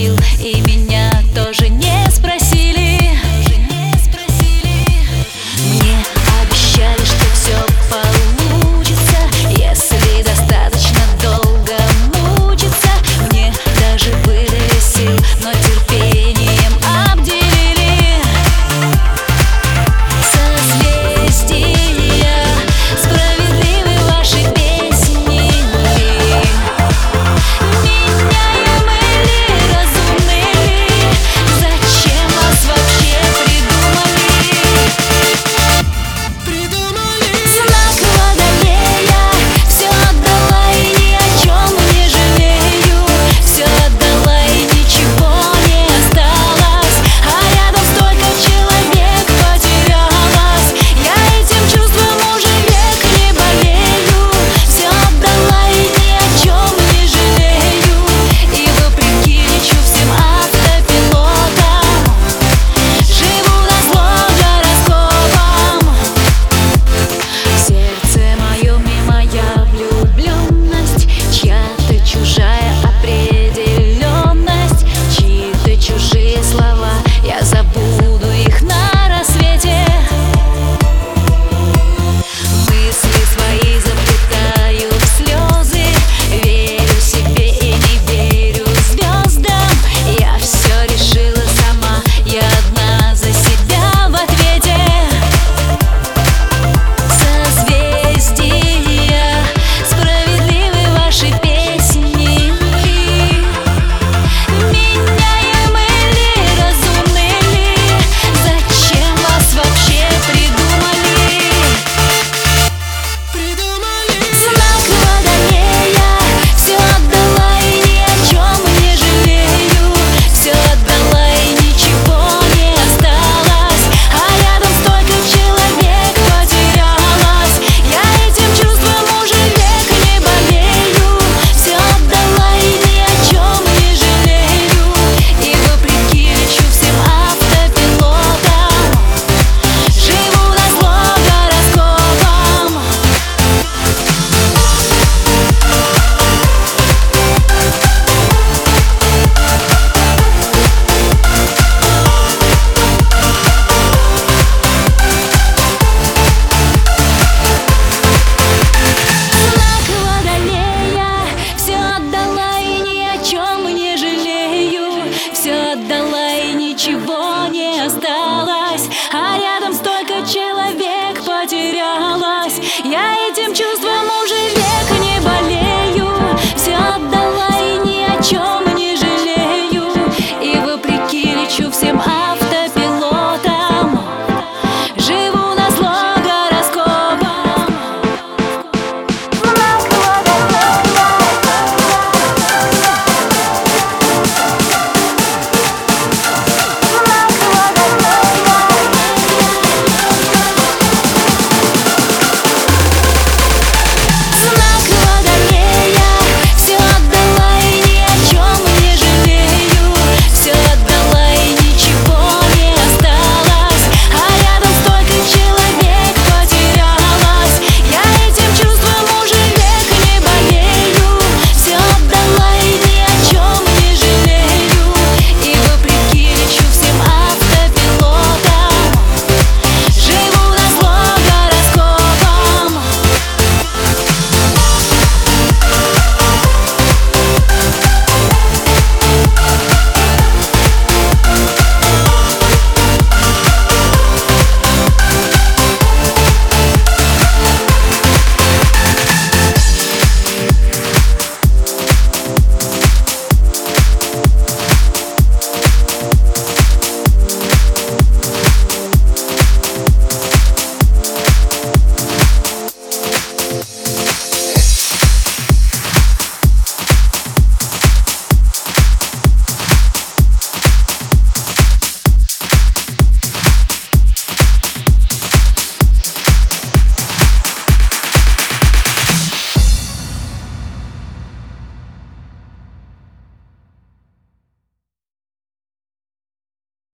you.